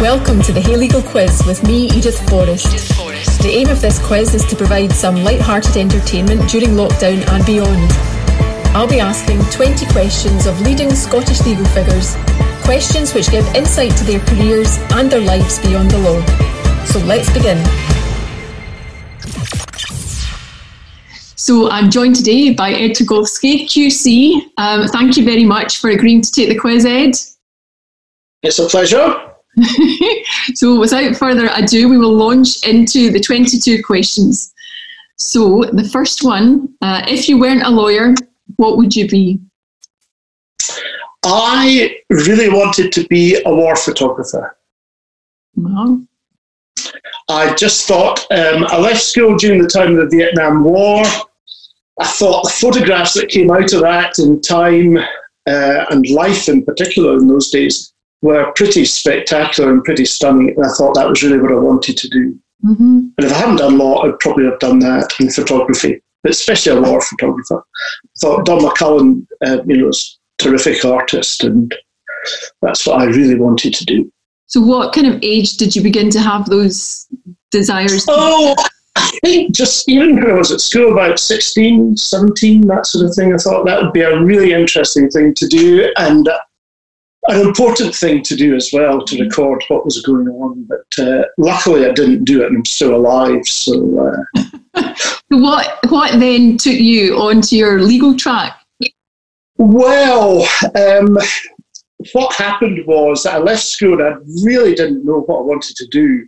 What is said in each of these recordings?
Welcome to the Hey Legal Quiz with me, Edith Forrest. Edith Forrest. The aim of this quiz is to provide some light-hearted entertainment during lockdown and beyond. I'll be asking 20 questions of leading Scottish legal figures, questions which give insight to their careers and their lives beyond the law. So let's begin. So I'm joined today by Ed Targowski, QC. Um, thank you very much for agreeing to take the quiz, Ed. It's a pleasure. so without further ado, we will launch into the 22 questions. So the first one, uh, if you weren't a lawyer, what would you be? I really wanted to be a war photographer. Well, I just thought um, I left school during the time of the Vietnam War. I thought the photographs that came out of that in time uh, and life in particular in those days were pretty spectacular and pretty stunning. And I thought that was really what I wanted to do. mm-hmm. And if I hadn't done law, I'd probably have done that in photography, but especially a war photographer. I thought Don McCullin, uh, you know, was a terrific artist, and that's what I really wanted to do. So what kind of age did you begin to have those desires? Oh, I think just even when I was at school, about 16, 17, that sort of thing, I thought that would be a really interesting thing to do and an important thing to do as well to record what was going on. But uh, luckily, I didn't do it and I'm still alive. So, uh, What what then took you onto your legal track? well, um, what happened was I left school and I really didn't know what I wanted to do.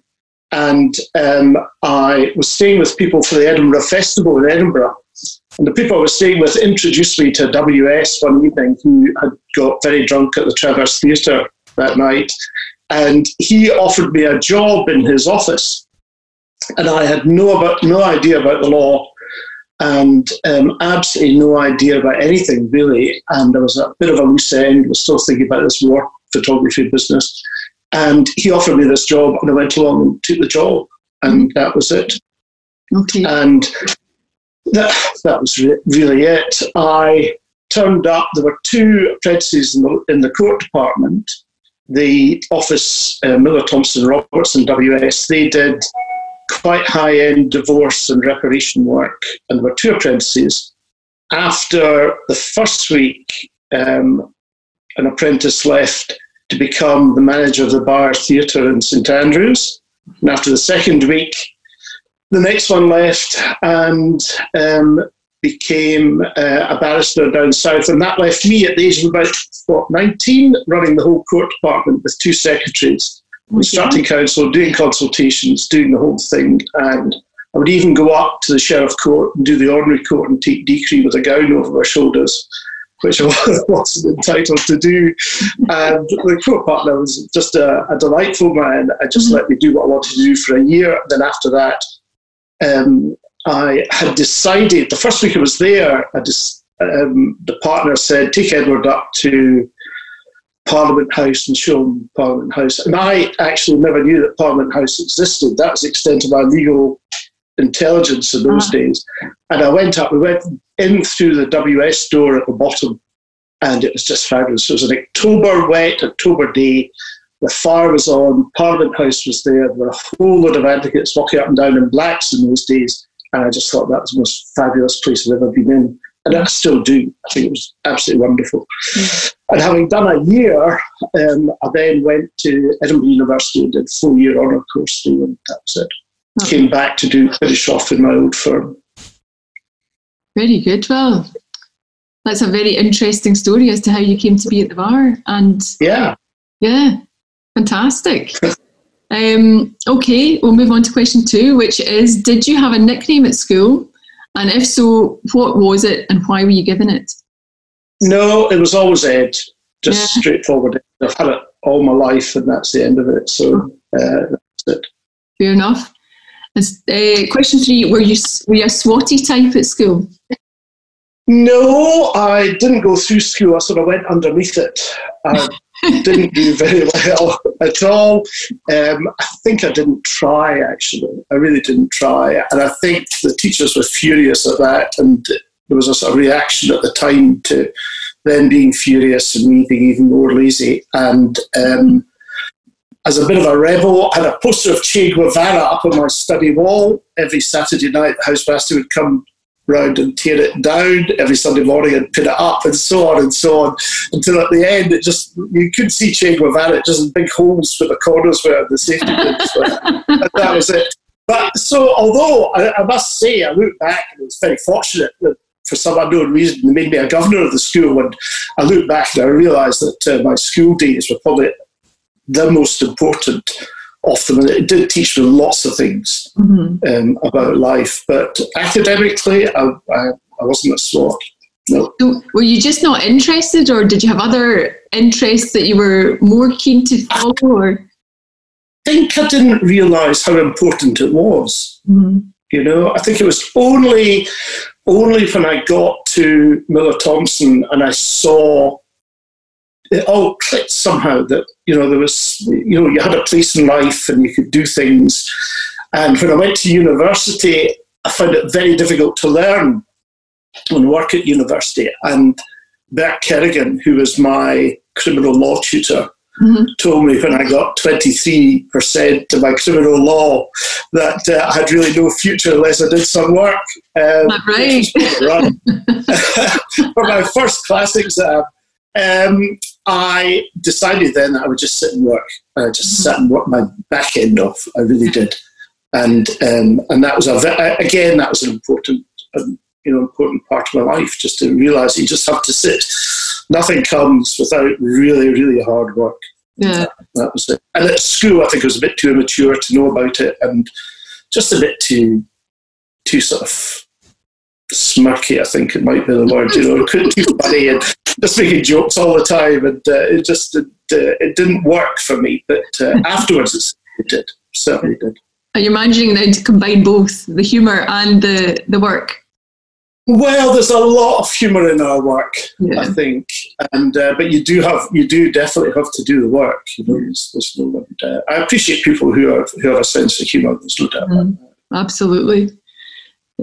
And um, I was staying with people for the Edinburgh Festival in Edinburgh. And the people I was staying with introduced me to WS one evening, who had got very drunk at the Traverse Theatre that night. And he offered me a job in his office. And I had no, about, no idea about the law and um, absolutely no idea about anything really. And I was a bit of a loose end, was still thinking about this war photography business. And he offered me this job, and I went along and took the job, and that was it. Okay. And that, that was re- really it. I turned up, there were two apprentices in the, in the court department. The office, uh, Miller Thompson Roberts and WS, they did quite high end divorce and reparation work, and there were two apprentices. After the first week, um, an apprentice left to become the manager of the Byre Theatre in St Andrews. And after the second week, the next one left and um, became uh, a barrister down south. And that left me at the age of about what, 19, running the whole court department with two secretaries, instructing counsel, doing consultations, doing the whole thing. And I would even go up to the sheriff court and do the ordinary court and take decree with a gown over my shoulders, which I wasn't entitled to do. And the court partner was just a, a delightful man. I just let me do what I wanted to do for a year. Then after that, um, I had decided the first week I was there, I just, um, the partner said, take Edward up to Parliament House and show him Parliament House. And I actually never knew that Parliament House existed. That was the extent of my legal intelligence in those Ah. days. And I went up, we went in through the WS door at the bottom, and it was just fabulous. It was an October, wet October day. The fire was on, Parliament House was there, there were a whole load of advocates walking up and down in blacks in those days. And I just thought that was the most fabulous place I've ever been in. And I still do. I think it was absolutely wonderful. And having done a year, um, I then went to Edinburgh University and did a full year honour course there, and that was it. Came back to do finish off in my old firm. Very good. Well, that's a very interesting story as to how you came to be at the bar. And Yeah. yeah, fantastic. um, okay, we'll move on to question two, which is Did you have a nickname at school? And if so, what was it and why were you given it? No, it was always Ed. Just Yeah. straightforward. I've had it all my life, and that's the end of it. So uh, that's it. Fair enough. Uh, question three Were you, were you a swotty type at school? No, I didn't go through school. I sort of went underneath it. I didn't do very well at all. Um, I think I didn't try, actually. I really didn't try. And I think the teachers were furious at that. And there was a sort of reaction at the time to them being furious and me being even more lazy. And um, as a bit of a rebel, I had a poster of Che Guevara up on my study wall. Every Saturday night, the housemaster would come round and tear it down. Every Sunday morning and put it up and so on and so on until at the end it just you could see Che Guevara just big holes where the corners were the safety pins were. And that was it. But so although I, I, must say I look back and it was very fortunate that for some unknown reason they made me a governor of the school. And I look back and I realised that uh, my school days were probably the most important off them. And it did teach me lots of things mm-hmm. um, about life. But academically, I, I, I wasn't a smart. No. So were you just not interested, or did you have other interests that you were more keen to follow? Or? I think I didn't realise how important it was. Mm-hmm. You know, I think it was only only when I got to Miller Thompson and I saw it all clicked somehow that you know there was you know you had a place in life and you could do things. And when i went to university i found it very difficult to learn and work at university. And bert kerrigan who was my criminal law tutor mm-hmm. told me when i got 23% to my criminal law that uh, i had really no future unless i did some work. Um, right. for my first class exam. Um, I decided then that I would just sit and work. I just mm-hmm. sat and work my back end off. I really did, and um, and that was a again that was an important um, you know important part of my life. Just to realise you just have to sit. Nothing comes without really really hard work. Yeah, that, that was it. And at school, I think I was a bit too immature to know about it, and just a bit too too sort of smirky, I think it might be the word, you know, too funny and just making jokes all the time. And uh, it just it, uh, it didn't work for me. But uh, afterwards, it did, certainly did. Are you managing now to combine both the humour and the, the work? Well, there's a lot of humour in our work, yeah. I think, and uh, but you do have you do definitely have to do the work. You know, there's, there's no. Uh, I appreciate people who are who have a sense of humour. There's no doubt. Mm, absolutely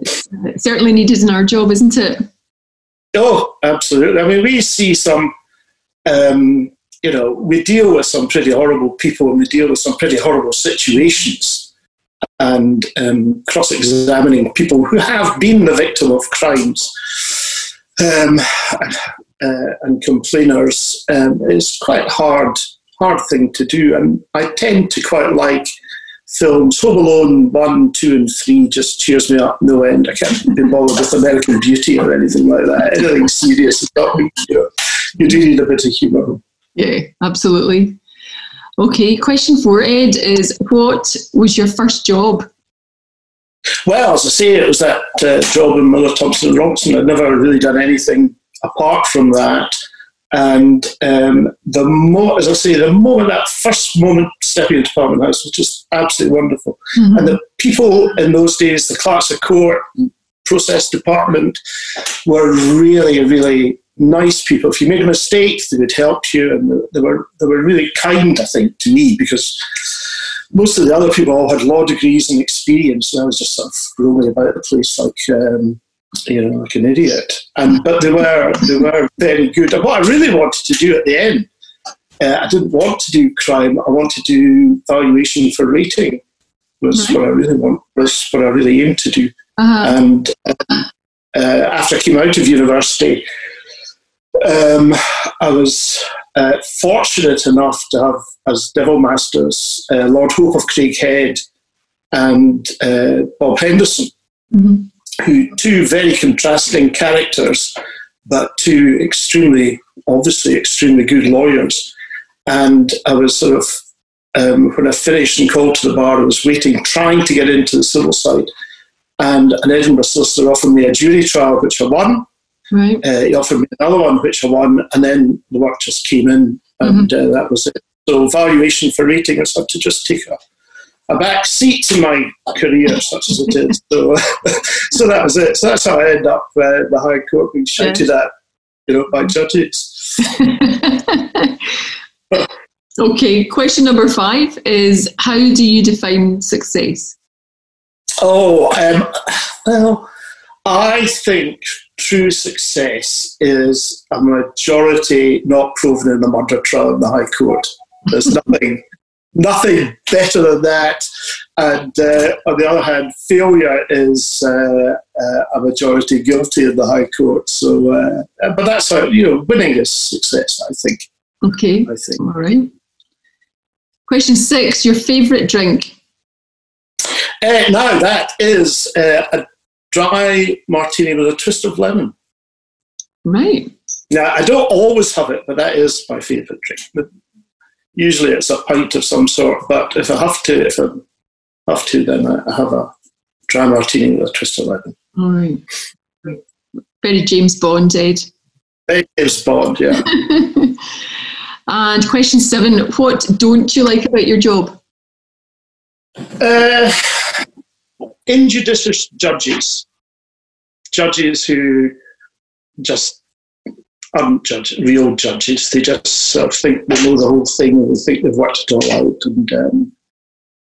it's certainly needed in our job, isn't it? Oh, absolutely. I mean, we see some, um, you know, we deal with some pretty horrible people and we deal with some pretty horrible situations. And um, cross examining people who have been the victim of crimes um, uh, and complainers um, is quite hard, hard thing to do. And I tend to quite like films. Home Alone 1, 2, and 3 just cheers me up no end. I can't be bothered with American Beauty or anything like that. Anything serious is not me. You, know, you do need a bit of humour. Yeah, absolutely. Okay, question four, Ed, is what was your first job? Well, as I say, it was that uh, job in Miller Thompson and Robinson. I'd never really done anything apart from that. And um, the more, as I say, the moment that first moment stepping into Parliament House was just absolutely wonderful. Mm-hmm. And the people in those days, the clerks of court, process department, were really, really nice people. If you made a mistake, they would help you, and they were they were really kind. I think to me because most of the other people all had law degrees and experience, and I was just sort of roaming about the place like. Um, you know, like an idiot. And but they were they were very good. And what I really wanted to do at the end, uh, I didn't want to do crime. I wanted to do valuation for rating. Was right. what I really want. Was what I really aimed to do. Uh-huh. And uh, after I came out of university, um, I was uh, fortunate enough to have as Devil Masters uh, Lord Hope of Craighead and uh, Bob Henderson. Mm-hmm who two very contrasting characters, but two extremely, obviously, extremely good lawyers. And I was sort of, um, when I finished and called to the bar, I was waiting, trying to get into the civil side. And an Edinburgh solicitor offered me a jury trial, which I won. Right. Uh, he offered me another one, which I won, and then the work just came in, and mm-hmm. uh, that was it. So, valuation for rating, I had to just take a a back seat to my career, such as it is. So, so that was it. So that's how I end up uh, the High Court being shouted at, you know, by judges. okay, question number five is how do you define success? Oh, um, well, I think true success is a majority not proven in the murder trial in the High Court. There's nothing nothing better than that. And uh, on the other hand, failure is uh, uh, a majority guilty in the High Court. So, uh, but that's how you know, winning is success. I think. Okay. I think. All right. Question six: Your favourite drink? Uh, now that is uh, a dry martini with a twist of lemon. Right. Now I don't always have it, but that is my favourite drink. Usually it's a pint of some sort. But if I have to, if I have to, then I have a dry martini with a twist of lemon. All right. Very James Bond, Ed. Very James Bond, yeah. and question seven: What don't you like about your job? Uh, injudicious judges, judges who just aren't judge, real judges. They just sort of think they know the whole thing. And they think they've worked it all out, and um,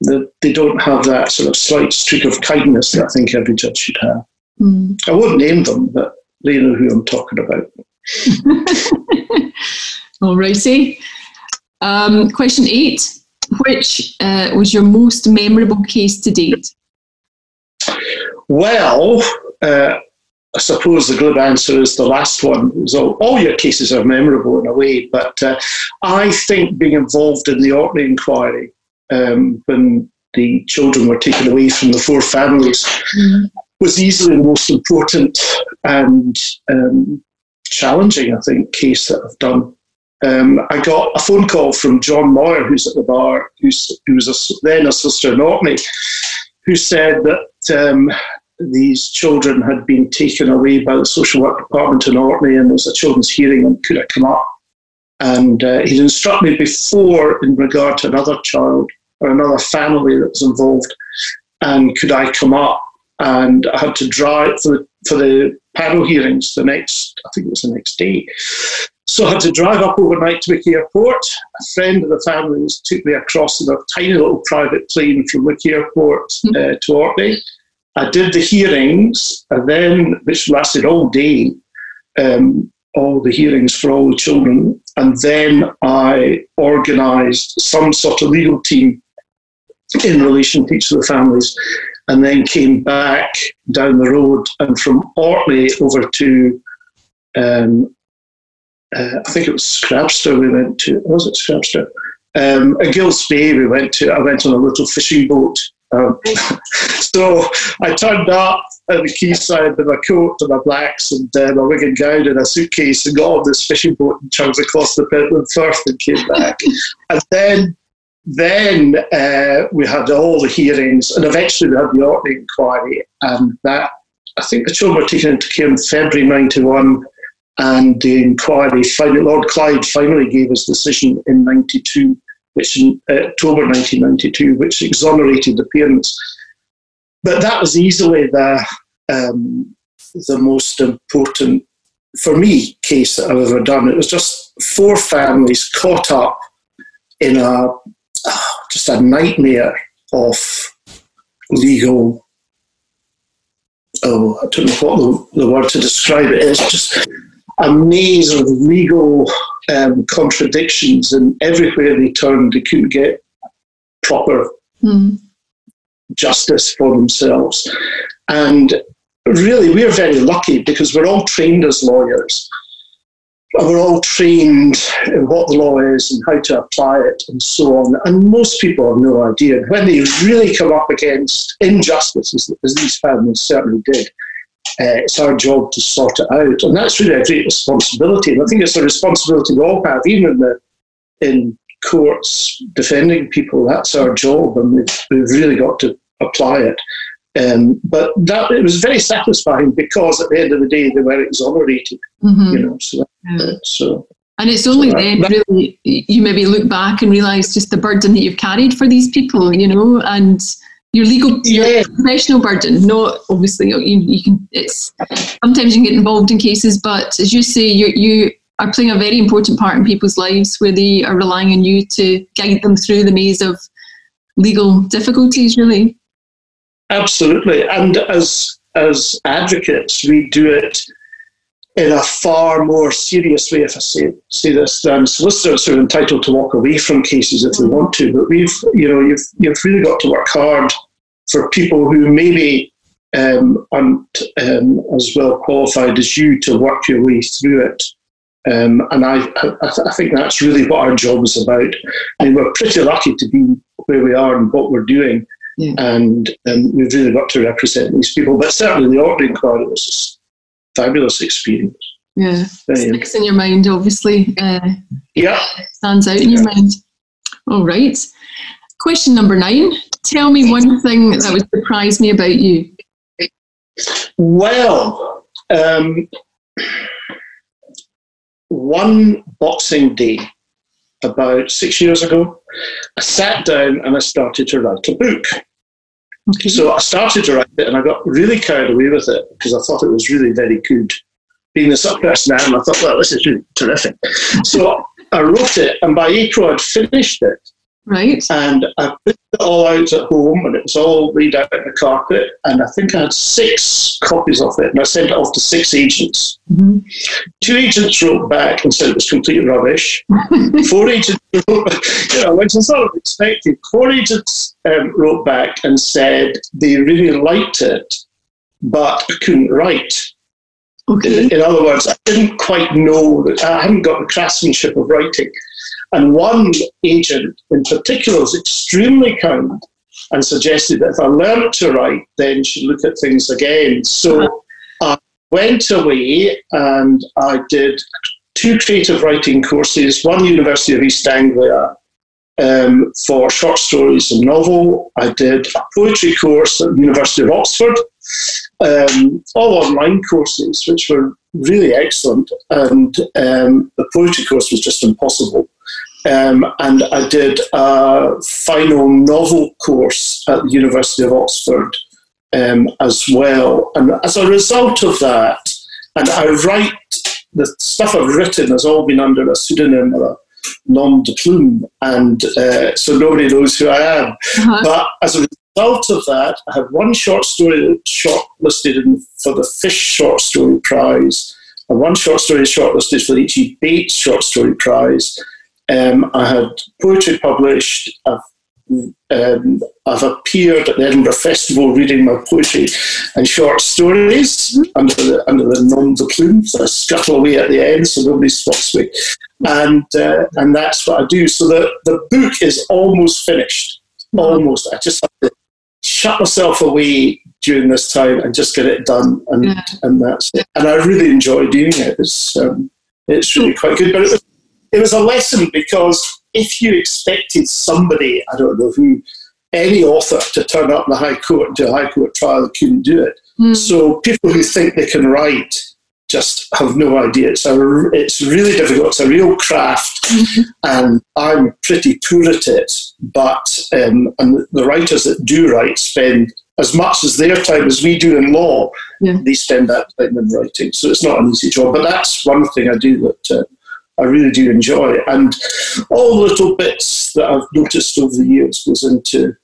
they, they don't have that sort of slight streak of kindness that I think every judge should have. Mm. I won't name them, but they know who I'm talking about. All righty. Um, question eight. Which uh, was your most memorable case to date? Well, uh, I suppose the glib answer is the last one. So all your cases are memorable in a way, but uh, I think being involved in the Orkney inquiry um, when the children were taken away from the four families mm. was easily the most important and um, challenging, I think, case that I've done. Um, I got a phone call from John Moyer, who's at the bar, who's, who was a, then a sister in Orkney, who said that um, these children had been taken away by the social work department in Orkney and there was a children's hearing and could I come up? And uh, he'd instructed me before in regard to another child or another family that was involved and could I come up? And I had to drive for the, for the panel hearings the next, I think it was the next day. So I had to drive up overnight to Wick Airport. A friend of the family was, took me across in a tiny little private plane from Wick Airport hmm. uh, to Orkney. I did the hearings, and then which lasted all day, um, all the hearings for all the children, and then I organised some sort of legal team in relation to each of the families, and then came back down the road and from Orkney over to, um, uh, I think it was Scrabster we went to. Was it Scrabster? Um, at Gills Bay we went to. I went on a little fishing boat um, so I turned up at the quayside with my coat and my blacks and uh, my wig and gown and a suitcase and got on this fishing boat and chugged across the Pentland Firth and came back. and then then uh, we had all the hearings and eventually we had the Orkney inquiry and that I think the children were taken into care in February 91 and the inquiry finally, Lord Clyde finally gave his decision in 92 which in uh, October 1992, which exonerated the parents. But that was easily the um, the most important for me case that I've ever done. It was just four families caught up in a oh, just a nightmare of legal. Oh, I don't know what the, the word to describe it is. Just a maze of legal um, contradictions, and everywhere they turned, they couldn't get proper mm. justice for themselves. And really, we're very lucky because we're all trained as lawyers. And we're all trained in what the law is and how to apply it and so on. And most people have no idea. When they really come up against injustice, as, as these families certainly did, uh, it's our job to sort it out. And that's really a great responsibility. And I think it's a responsibility we all have, even in, the, in courts defending people. That's our job, and we've, we've really got to apply it. Um, but that it was very satisfying because at the end of the day they were exonerated. Mm-hmm. You know, so, yeah. so and it's only so then that, really you maybe look back and realise just the burden that you've carried for these people, you know, and your legal yeah. your professional burden not obviously you, you can it's sometimes you can get involved in cases but as you say you you are playing a very important part in people's lives where they are relying on you to guide them through the maze of legal difficulties really absolutely and as as advocates we do it in a far more serious way, if I say, say this, than solicitors who are entitled to walk away from cases if they want to. But we've, you know, you've, you've really got to work hard for people who maybe um, aren't um, as well qualified as you to work your way through it. Um, and I, I, I, think that's really what our job is about. I mean, we're pretty lucky to be where we are and what we're doing. Yeah. And um, we've really got to represent these people. But certainly the Orkney Inquiry was fabulous experience. Yeah, sticks in your mind, obviously. Uh, yeah. Stands out in yeah. your mind. All right. Question number nine. Tell me one thing that would surprise me about you. Well, um, one Boxing Day, about six years ago, I sat down and I started to write a book. Okay. So I started to write it and I got really carried away with it because I thought it was really very good. Being the sort of person I am, I thought, well, this is really terrific. so I wrote it, and by April I'd finished it. Right. And I put it all out at home and it was all laid out on the carpet. And I think I had six copies of it and I sent it off to six agents. Mm-hmm. Two agents wrote back and said it was complete rubbish. Four agents wrote, back, you know, which I sort of expected. Four agents um, wrote back and said they really liked it, but couldn't write. Okay. In, in other words, I didn't quite know that I hadn't got the craftsmanship of writing. And one agent in particular was extremely kind and suggested that if I learned to write, then she'd look at things again. So. I went away and I did two creative writing courses, one University of East Anglia um, for short stories and novel. I did a poetry course at the University of Oxford, um, all online courses, which were really excellent. And um, the poetry course was just impossible. Um, and I did a final novel course at the University of Oxford um, as well. And as a result of that, and I write, the stuff I've written has all been under a pseudonym or a nom de plume, and uh, so nobody knows who I am. Uh-huh. But as a result of that, I have one short story shortlisted in, for the Fish Short Story Prize, and one short story shortlisted for the H.E. Bates Short Story Prize um, I had poetry published. I've, um, I've appeared at the Edinburgh Festival reading my poetry and short stories under the under the nom de plume. So I scuttle away at the end so nobody spots me, and uh, and that's what I do. So the the book is almost finished. Almost. I just have to shut myself away during this time and just get it done, and yeah. and that's it. And I really enjoy doing it. It's um, it's really quite good. But it was it was a lesson because if you expected somebody, I don't know who, any author to turn up in the High Court and do a High Court trial, they couldn't do it. Mm. So people who think they can write just have no idea. It's a, it's really difficult. It's a real craft, mm-hmm. and I'm pretty poor at it. But um, and the writers that do write spend as much as their time as we do in law. Yeah. They spend that time in writing, so it's not an easy job. But that's one thing I do that uh, I really do enjoy. And all the little bits that I've noticed over the years goes into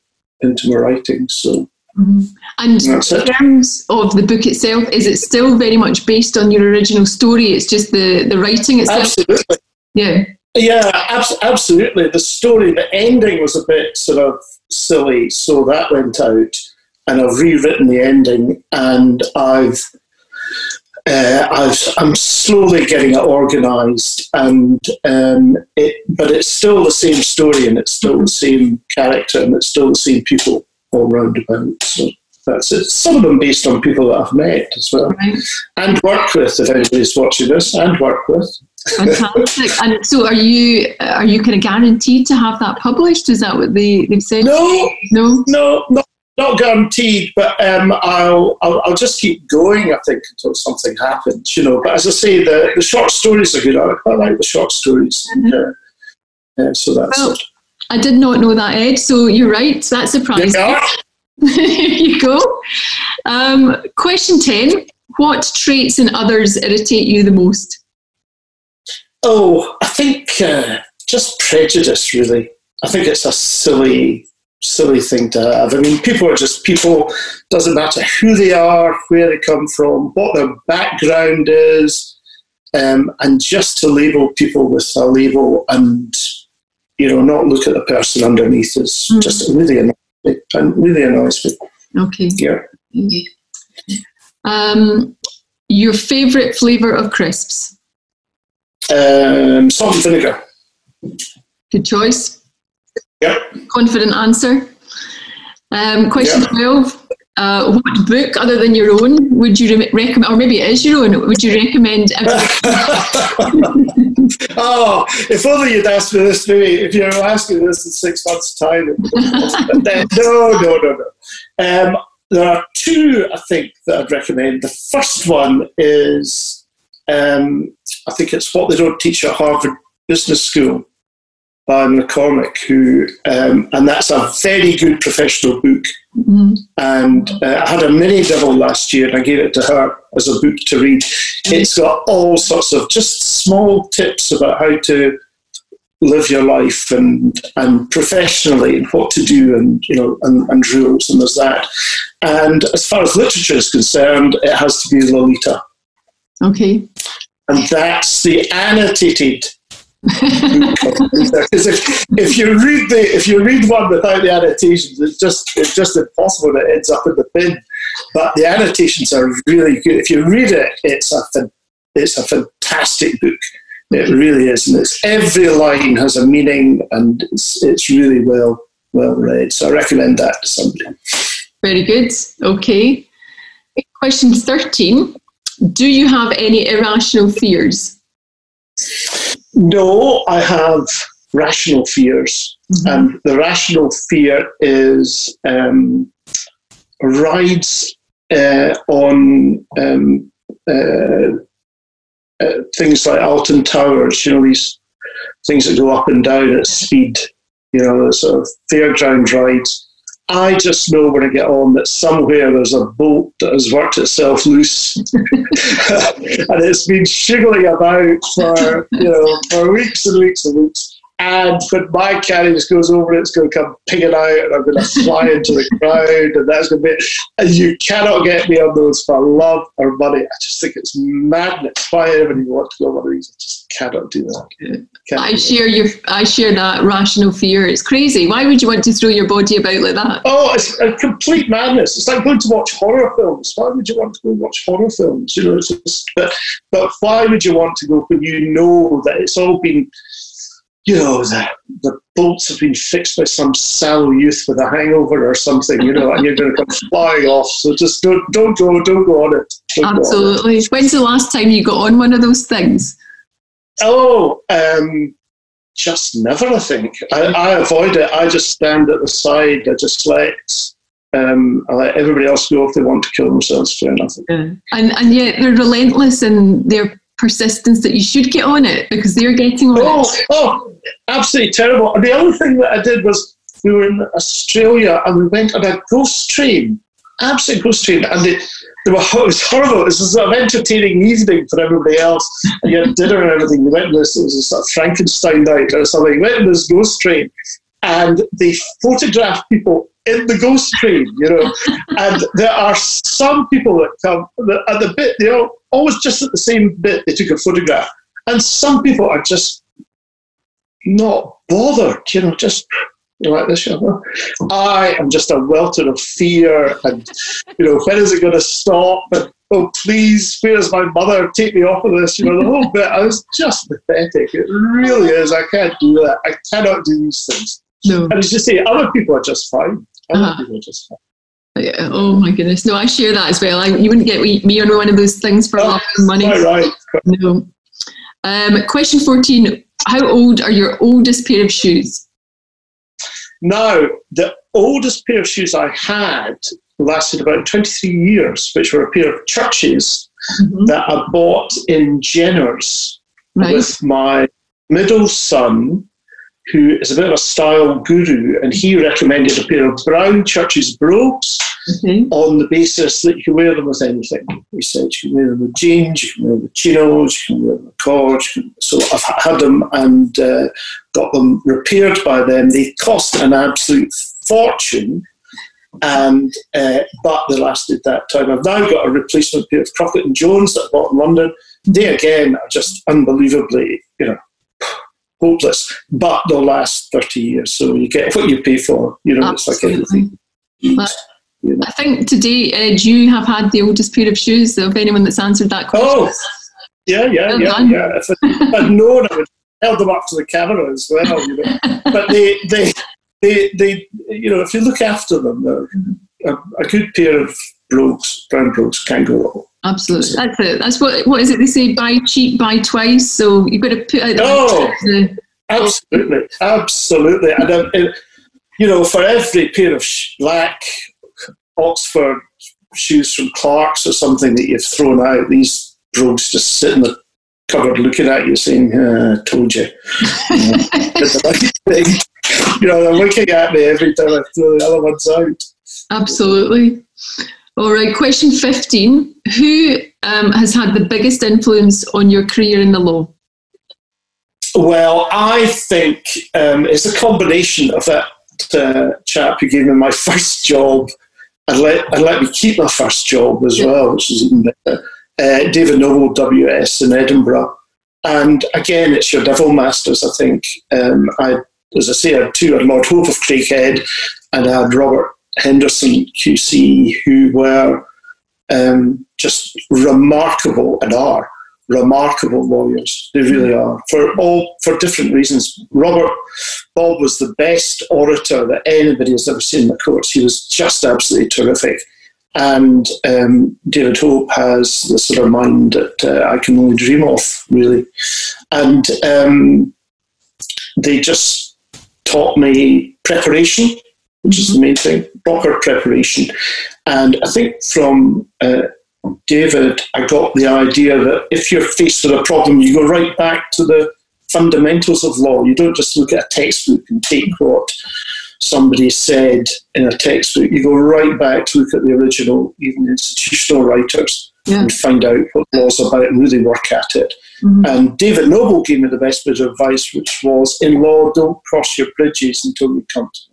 into my writing. So. Mm-hmm. And in terms of the book itself, is it still very much based on your original story? It's just the, the writing itself? Absolutely. Yeah. Yeah, ab- absolutely. The story, the ending was a bit sort of silly, so that went out, and I've rewritten the ending, and I've uh, i am slowly getting it organised, and um, it, but it's still the same story, and it's still the same character, and it's still the same people all round about. So that's it. Some of them based on people that I've met as well, right. and worked with. If anybody's watching this, and work with. Fantastic. and so, are you are you kind of guaranteed to have that published? Is that what they they've said? No, no, no, no not guaranteed, but um, I'll, I'll, I'll just keep going. I think until something happens, you know. But as I say, the, the short stories are good. I quite like the short stories. Mm-hmm. And, uh, so that's well, it. I did not know that, Ed. So you're right. That's surprising. Yeah. Here you go. Um, question ten: What traits in others irritate you the most? Oh, I think uh, just prejudice. Really, I think it's a silly silly thing to have. I mean, people are just people. Doesn't matter who they are, where they come from, what their background is. um, and just to label people with a label and you know not look at the person underneath is mm. just really annoying. Really annoys me. Okay. Yeah. Um, your favourite flavour of crisps? Um, salt and vinegar. Good choice. Yep. Confident answer. Um, question Yep. 12. Uh, what book, other than your own, would you re- recommend, or maybe it is your own, would you recommend? oh, if only you'd asked me this, maybe if you were asking this in six months' time. Then- no, no, no, no. Um, there are two, I think, that I'd recommend. The first one is, um, I think it's What They Don't Teach at Harvard Business School by McCormack, who, um, and that's a very good professional book. Mhm. And uh, I had a mini double last year, and I gave it to her as a book to read. It's got all sorts of just small tips about how to live your life and and professionally and what to do and you know and, and rules and there's that. And as far as literature is concerned, it has to be Lolita, Okay. and that's the annotated. If, you read the if you read one without the annotations, it's just it's just impossible. It ends up in the bin. But the annotations are really good. If you read it, it's a it's a fantastic book. It really is, and it's every line has a meaning, and it's it's really well well read. So I recommend that to somebody. Very good. Okay. Question 13. Do you have any irrational fears? No, I have rational fears. And the rational fear is um, rides uh, on um, uh, uh, things like Alton Towers, you know, these things that go up and down at speed, you know, sort of fairground rides. I just know when I get on that somewhere there's a bolt that has worked itself loose and it's been shiggling about for you know for weeks and weeks and weeks. And when my carriage goes over it, it's going to come pinging out, and I'm going to fly into the crowd, and that's going to be. And you cannot get me on those for love or money. I just think it's madness. Why anybody want to go on one of these? I just cannot do that. Can't I do that. share your I share that rational fear. It's crazy. Why would you want to throw your body about like that? Oh, it's a complete madness. It's like going to watch horror films. Why would you want to go watch horror films? You know, it's just, but, but why would you want to go when you know that it's all been, you know, the, the bolts have been fixed by some sallow youth with a hangover or something, you know, and you're going to come flying off. So just don't, don't go, don't go on it. Don't go on it. Absolutely. When's the last time you got on one of those things? Oh, um, just never. I think I, I avoid it. I just stand at the side. I just let um, I let everybody else go if they want to kill themselves. Fair enough. And and yet they're relentless in their persistence that you should get on it because they're getting on Oh, it. oh, absolutely terrible. And the other thing that I did was we were in Australia and we went on a ghost train, absolute ghost train, and they, they were it was horrible. It was a sort of entertaining evening for everybody else. And you had dinner and everything. We went in this, it was a sort of Frankenstein night or something. We went in this ghost train and they photograph people in the ghost train, you know. and there are some people that come that at the bit, they're always just at the same bit they took a photograph. And some people are just not bothered, you know, just like this. You know. I am just a welter of fear, and you know, when is it going to stop? And oh, please, where's my mother? Take me off of this. You know, the whole bit. I was just pathetic. It really is. I can't do that. I cannot do these things. No. And as you say, other people are just fine. Other Uh-huh. people are just fine. Yeah, Oh my goodness. No, I share that as well. I, you wouldn't get me on one of those things for Oh, lot of money. Quite right. No. Um, question 14. How old are your oldest pair of shoes? Now, the oldest pair of shoes I had lasted about 23 years, which were a pair of Church's Mhm. that I bought in Jenner's Right. with my middle son, who is a bit of a style guru, and he recommended a pair of brown Church's brogues Okay. on the basis that you can wear them with anything. He said you can wear them with jeans, you can wear them with chinos, you can wear them with cords. So I've had them and uh, got them repaired by them. They cost an absolute fortune, and uh, but they lasted that time. I've now got a replacement pair of Crockett and Jones that I bought in London, They again are just unbelievably, you know, hopeless, but they'll last 30 years. So you get what you pay for. You know, Absolutely. it's like anything. you know. I think today, uh, Ed, you have had the oldest pair of shoes of anyone that's answered that question. Oh, yeah, yeah, yeah, yeah. If I'd known, I would held them up to the camera as well. You know, but they, they, they, they, you know, if you look after them, a, a, good pair of brogues, brown brogues, can go wrong. Absolutely, that's it. That's what. What is it? They say buy cheap, buy twice. So you've got to put out. Oh, the, absolutely, absolutely, and, um, and you know, for every pair of black Oxford shoes from Clark's or something that you've thrown out, these brogues just sit in the cupboard looking at you saying, uh, told you. you know, they're looking at me every time I throw the other ones out. Absolutely. All right, question 15. Who um, has had the biggest influence on your career in the law? Well, I think um, it's a combination of that uh, chap who gave me my first job and let, and let me keep my first job as well, which is even better. Uh, David Noble WS in Edinburgh. And again, it's your Devil Masters, I think. Um, I, as I say, I had two, I had Lord Hope of Craighead and I had Robert Henderson QC, who were um, just remarkable and are remarkable lawyers. They really are for all for different reasons. Robert Bob was the best orator that anybody has ever seen in the courts. He was just absolutely terrific. And um, David Hope has the sort of mind that uh, I can only dream of, really. And um, they just taught me preparation, which is the main thing, proper preparation. And I think from uh, David, I got the idea that if you're faced with a problem, you go right back to the fundamentals of law. You don't just look at a textbook and take what somebody said in a textbook. You go right back to look at the original, even institutional writers, yeah. and find out what law's about and really work at it. Mm-hmm. And David Noble gave me the best bit of advice, which was in law, don't cross your bridges until you come to them.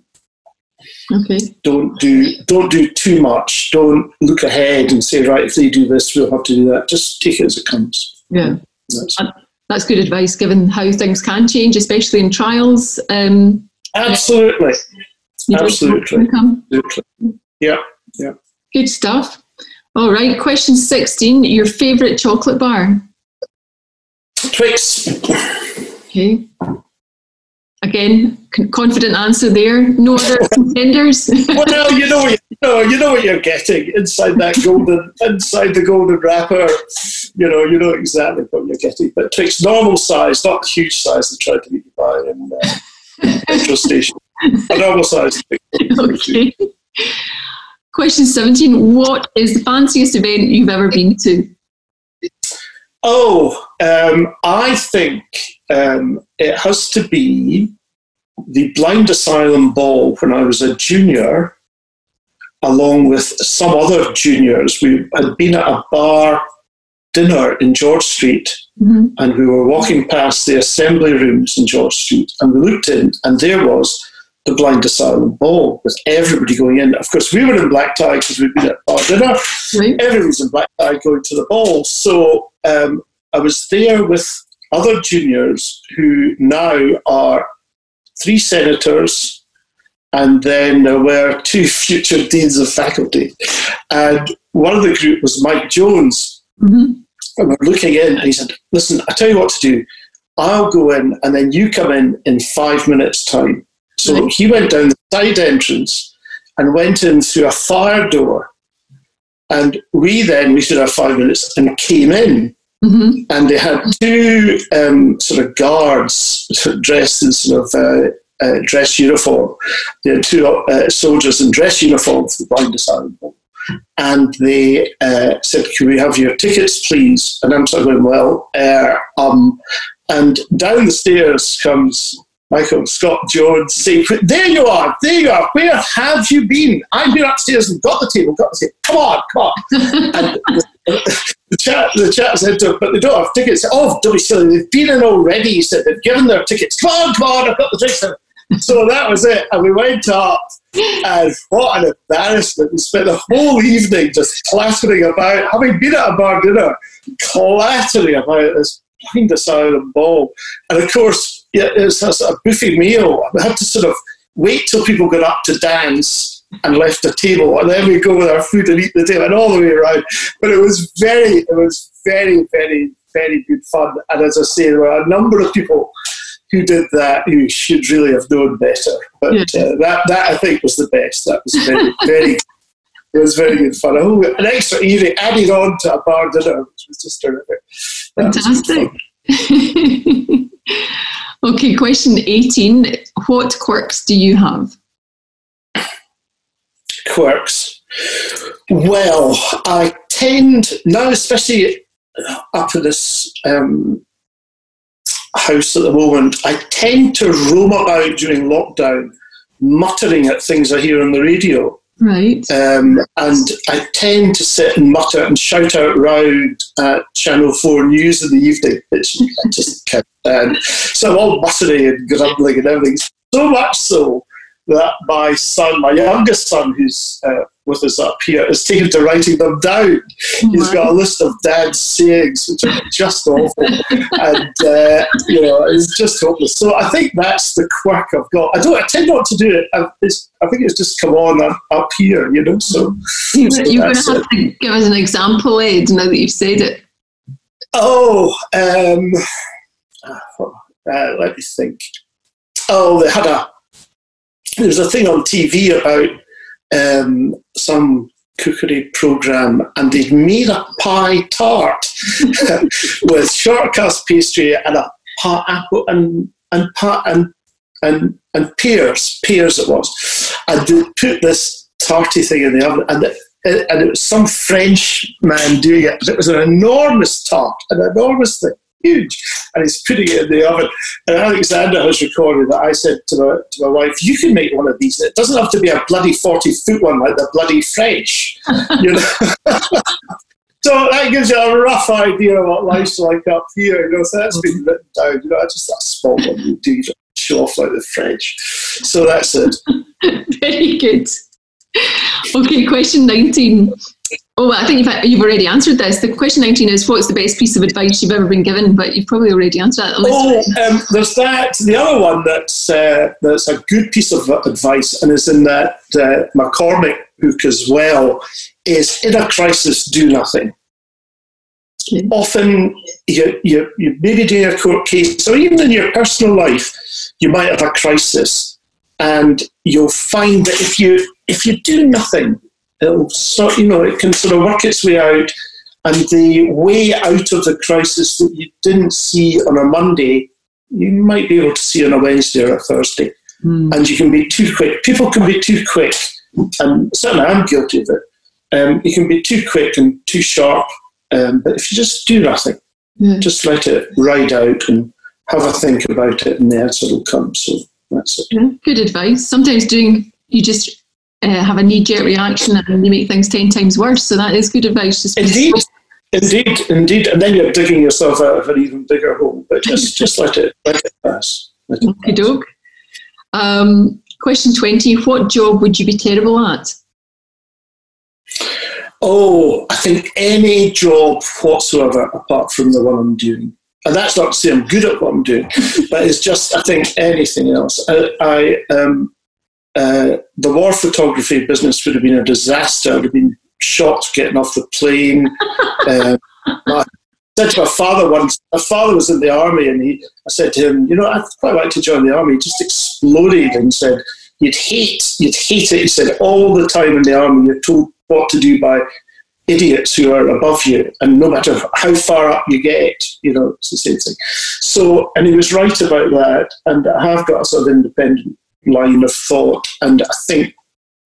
Okay. Don't do don't do too much. Don't look ahead and say, right, if they do this, we'll have to do that. Just take it as it comes. Yeah. That's, that's good advice given how things can change, especially in trials. Um, Absolutely. Absolutely. Absolutely. Yeah. Yeah. Good stuff. All right. Question 16 Your favourite chocolate bar? Twix. Okay. Again, confident answer there. No other contenders. well, you know, you know, you know what you're getting inside that golden, inside the golden wrapper. You know, you know exactly what you're getting. But Twix, normal size, not huge size. They tried to make you buy in uh, petrol station. A normal size. okay. Question 17. What is the fanciest event you've ever been to? Oh, um, I think um, it has to be the Blind Asylum Ball when I was a junior, along with some other juniors. We had been at a bar dinner in George Street, mm-hmm. and we were walking past the assembly rooms in George Street, and we looked in, and there was the Blind Asylum Ball with everybody going in. Of course, we were in black tie because we'd been at bar dinner. Right. Everybody's in black tie going to the ball. So um, I was there with other juniors who now are three senators, and then there were two future deans of faculty. And one of the group was Mike Jones. Mm-hmm. And we're looking in, and he said, Listen, I tell you what to do. I'll go in, and then you come in in five minutes' time. So he went down the side entrance and went in through a fire door. And we then we waited our five minutes and came in. Mm-hmm. And they had two um, sort of guards dressed in sort of uh, uh, dress uniform. They had two uh, soldiers in dress uniform for the blind asylum. And they uh, said, Can we have your tickets, please? And I'm sort of going, Well, uh, um, and down the stairs comes Michael Scott Jones Secret. There you are, there you are. Where have you been? I've been upstairs and got the table, got the table. Come on, come on. and the, the, chat, the chat said to him, But they don't have tickets. Oh, don't be silly. They've been in already. He said, They've given their tickets. Come on, come on, I've got the drinks. so that was it. And we went up, and what an embarrassment. We spent the whole evening just clattering about, having been at a bar dinner, clattering about this behind us out of the ball. And of course, yeah, it was a sort buffet meal. We had to sort of wait till people got up to dance and left the table, and then we go with our food and eat the table, and all the way around. But it was very, it was very, very, very good fun. And as I say, there were a number of people who did that who should really have known better. But yeah. uh, that, that I think was the best. That was very, very. It was very good fun. Oh, an extra evening added on to a bar dinner, which was just terrific. Fantastic. okay, question 18. What quirks do you have? Quirks. Well, I tend, now especially up this um, house at the moment, I tend to roam about during lockdown, muttering at things I hear on the radio. Right. Um, and I tend to sit and mutter and shout out loud at Channel 4 News in the evening, which I just can't stand. So I'm all muttering and grumbling and everything. So much so that my son, my youngest son, who's uh, with us up here, has taken to writing them down. He's got a list of dad's sayings, which are just awful, and uh, you know, it's just hopeless. So I think that's the quirk I've got. I don't. I tend not to do it. I, I think it's just come on up, up here, you know. So you, so you're going to have it. to give us an example, Ed, now that you've said it. Oh, um, uh, let me think. Oh, they had a there was a thing on TV about um, some cookery program, and they'd made a pie tart with short pastry and a pie apple and and and and and pears, pears it was, and they put this tarty thing in the oven, and it, and it was some French man doing it. but It was an enormous tart, an enormous thing huge. And he's putting it in the oven. And Alexander has recorded that I said to my, to my wife, You can make one of these. It doesn't have to be a bloody 40 foot one like the bloody French. you know? so that gives you a rough idea of what life's like up here. You know, so that's been written down. You know, I just that small one you do you show off like the French. So that's it. Very good. Okay, question 19. Oh, well, I think you've, you've already answered this. The question 19 is what's the best piece of advice you've ever been given? But you've probably already answered that. Oh, um, there's that. The other one that's, uh, that's a good piece of advice and is in that uh, McCormack book as well is in a crisis, do nothing. Okay. Often you, you, you maybe doing a court case or even in your personal life, you might have a crisis and you'll find that if you if you do nothing, it'll sort you know it can sort of work its way out, and the way out of the crisis that you didn't see on a Monday, you might be able to see on a Wednesday or a Thursday, mm. and you can be too quick. People can be too quick, and certainly I'm guilty of it. Um, you can be too quick and too sharp, um, but if you just do nothing, yeah. just let it ride out and have a think about it, and the answer will come. So that's it. Yeah, good advice. Sometimes doing you just uh, have a knee jerk reaction and you make things 10 times worse. So that is good advice. Just indeed, indeed, indeed. And then you're digging yourself out of an even bigger hole. But just, just let it, let it pass. Okay, doke. Um, question 20 What job would you be terrible at? Oh, I think any job whatsoever apart from the one I'm doing. And that's not to say I'm good at what I'm doing, but it's just, I think, anything else. I, I um, uh, the war photography business would have been a disaster. I would have been shot getting off the plane. uh, I said to my father once, my father was in the army, and he, I said to him, you know, I'd quite like to join the army. He just exploded and said, you'd hate, you'd hate it. He said, all the time in the army, you're told what to do by idiots who are above you, and no matter how far up you get, you know, it's the same thing. So, and he was right about that, and I have got a sort of independent line of thought. And I think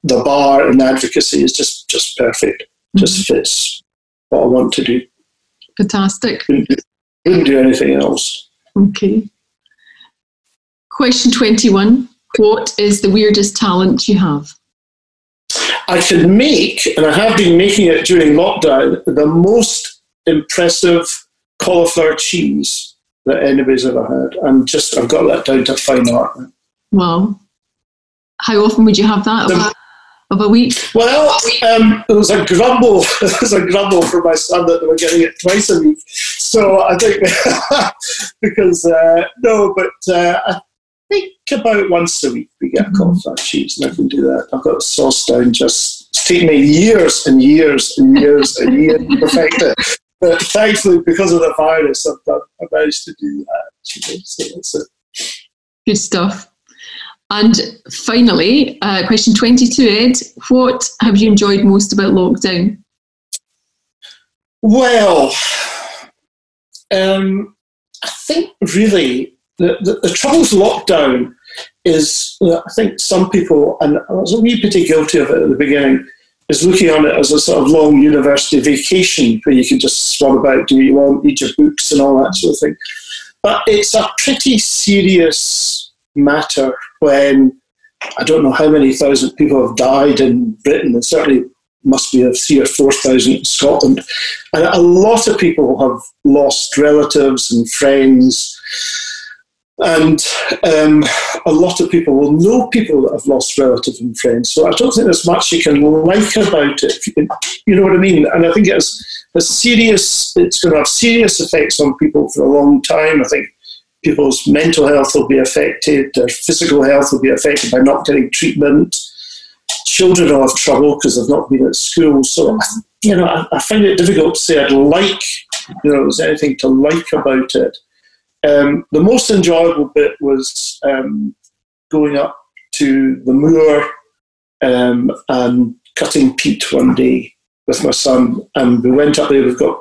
the bar and advocacy is just, just perfect, just mm-hmm. fits what I want to do. Fantastic. Wouldn't do, wouldn't do anything else. Okay. Question 21 What is the weirdest talent you have? I can make, and I have been making it during lockdown, the most impressive cauliflower cheese that anybody's ever had. And just, I've got that down to fine art. Wow. How often would you have that of, a, of a week? Well, um, it was a grumble. it was a grumble for my son that they were getting it twice a week. So I think because uh, no, but uh, I think about once a week we get mm-hmm. cauliflower cheese, and I can do that. I've got sauce down. Just it's taken me years and years and years and years to perfect it. But thankfully, because of the virus, I've, done, I've managed to do that. So that's it. Good stuff. And finally, uh, question 22, Ed, what have you enjoyed most about lockdown? Well, um, I think really the, the, the trouble with lockdown is I think some people, and I was a wee bit guilty of it at the beginning, is looking on it as a sort of long university vacation where you can just swab about, do what you want, read your books and all that sort of thing. But it's a pretty serious matter when I don't know how many thousand people have died in Britain, and certainly must be a three or four thousand in Scotland. And a lot of people have lost relatives and friends and um, a lot of people will know people that have lost relatives and friends. So I don't think there's much you can like about it. You know what I mean? And I think it's a serious. It's going to have serious effects on people for a long time. I think people's mental health will be affected. Their physical health will be affected by not getting treatment. Children will have trouble because they've not been at school. So you know, I, I find it difficult to say I'd like. You know, there's anything to like about it. Um, the most enjoyable bit was um, going up to the moor um, and cutting peat one day with my son. And we went up there, we've got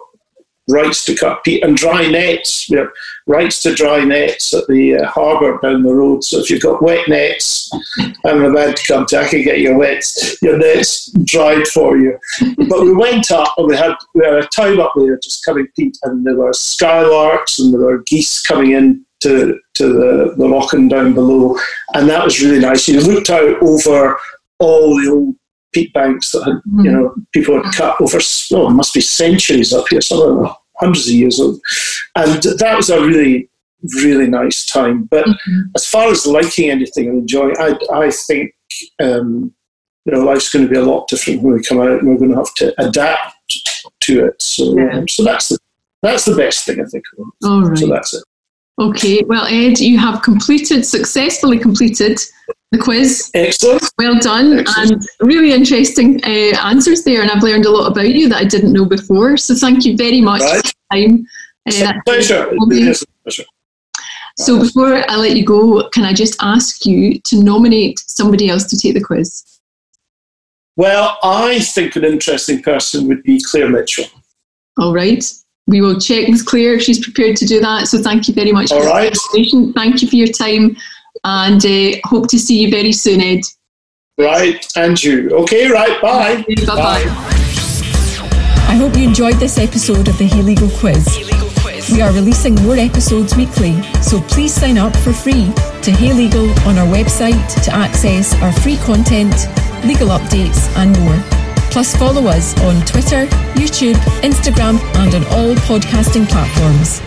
rights to cut peat and dry nets. We have rights to dry nets at the uh, harbour down the road. So if you've got wet nets, I'm about to come to, I can get your wet, your nets dried for you. But we went up and we had, we had a time up there just cutting peat and there were skylarks and there were geese coming in to, to the, the lochan down below. And that was really nice. You looked out over all the old peat banks that had, mm. you know, people had cut over, oh, it must be centuries up here, some of them hundreds of years old. And that was a really, really nice time. But mm-hmm. as far as liking anything and enjoying, I, I think, um, you know, life's going to be a lot different when we come out and we're going to have to adapt to it. So, yeah. um, so that's the, that's the best thing I think. All right. So that's it. Okay, well, Ed, you have completed, successfully completed the quiz. Excellent. Well done. Excellent. And really interesting uh, answers there. And I've learned a lot about you that I didn't know before. So thank you very much right. for your time. Uh, pleasure. pleasure. So before I let you go, can I just ask you to nominate somebody else to take the quiz? Well, I think an interesting person would be Claire Mitchell. All right we will check with Claire if she's prepared to do that. So thank you very much All right. Thank you for your time and uh, hope to see you very soon, Ed. Right, and you. Okay, right, bye. Bye bye. I hope you enjoyed this episode of the Hey Legal Quiz. We are releasing more episodes weekly, so please sign up for free to Hey Legal on our website to access our free content, legal updates, and more. Plus, follow us on Twitter, YouTube, Instagram, and on all podcasting platforms.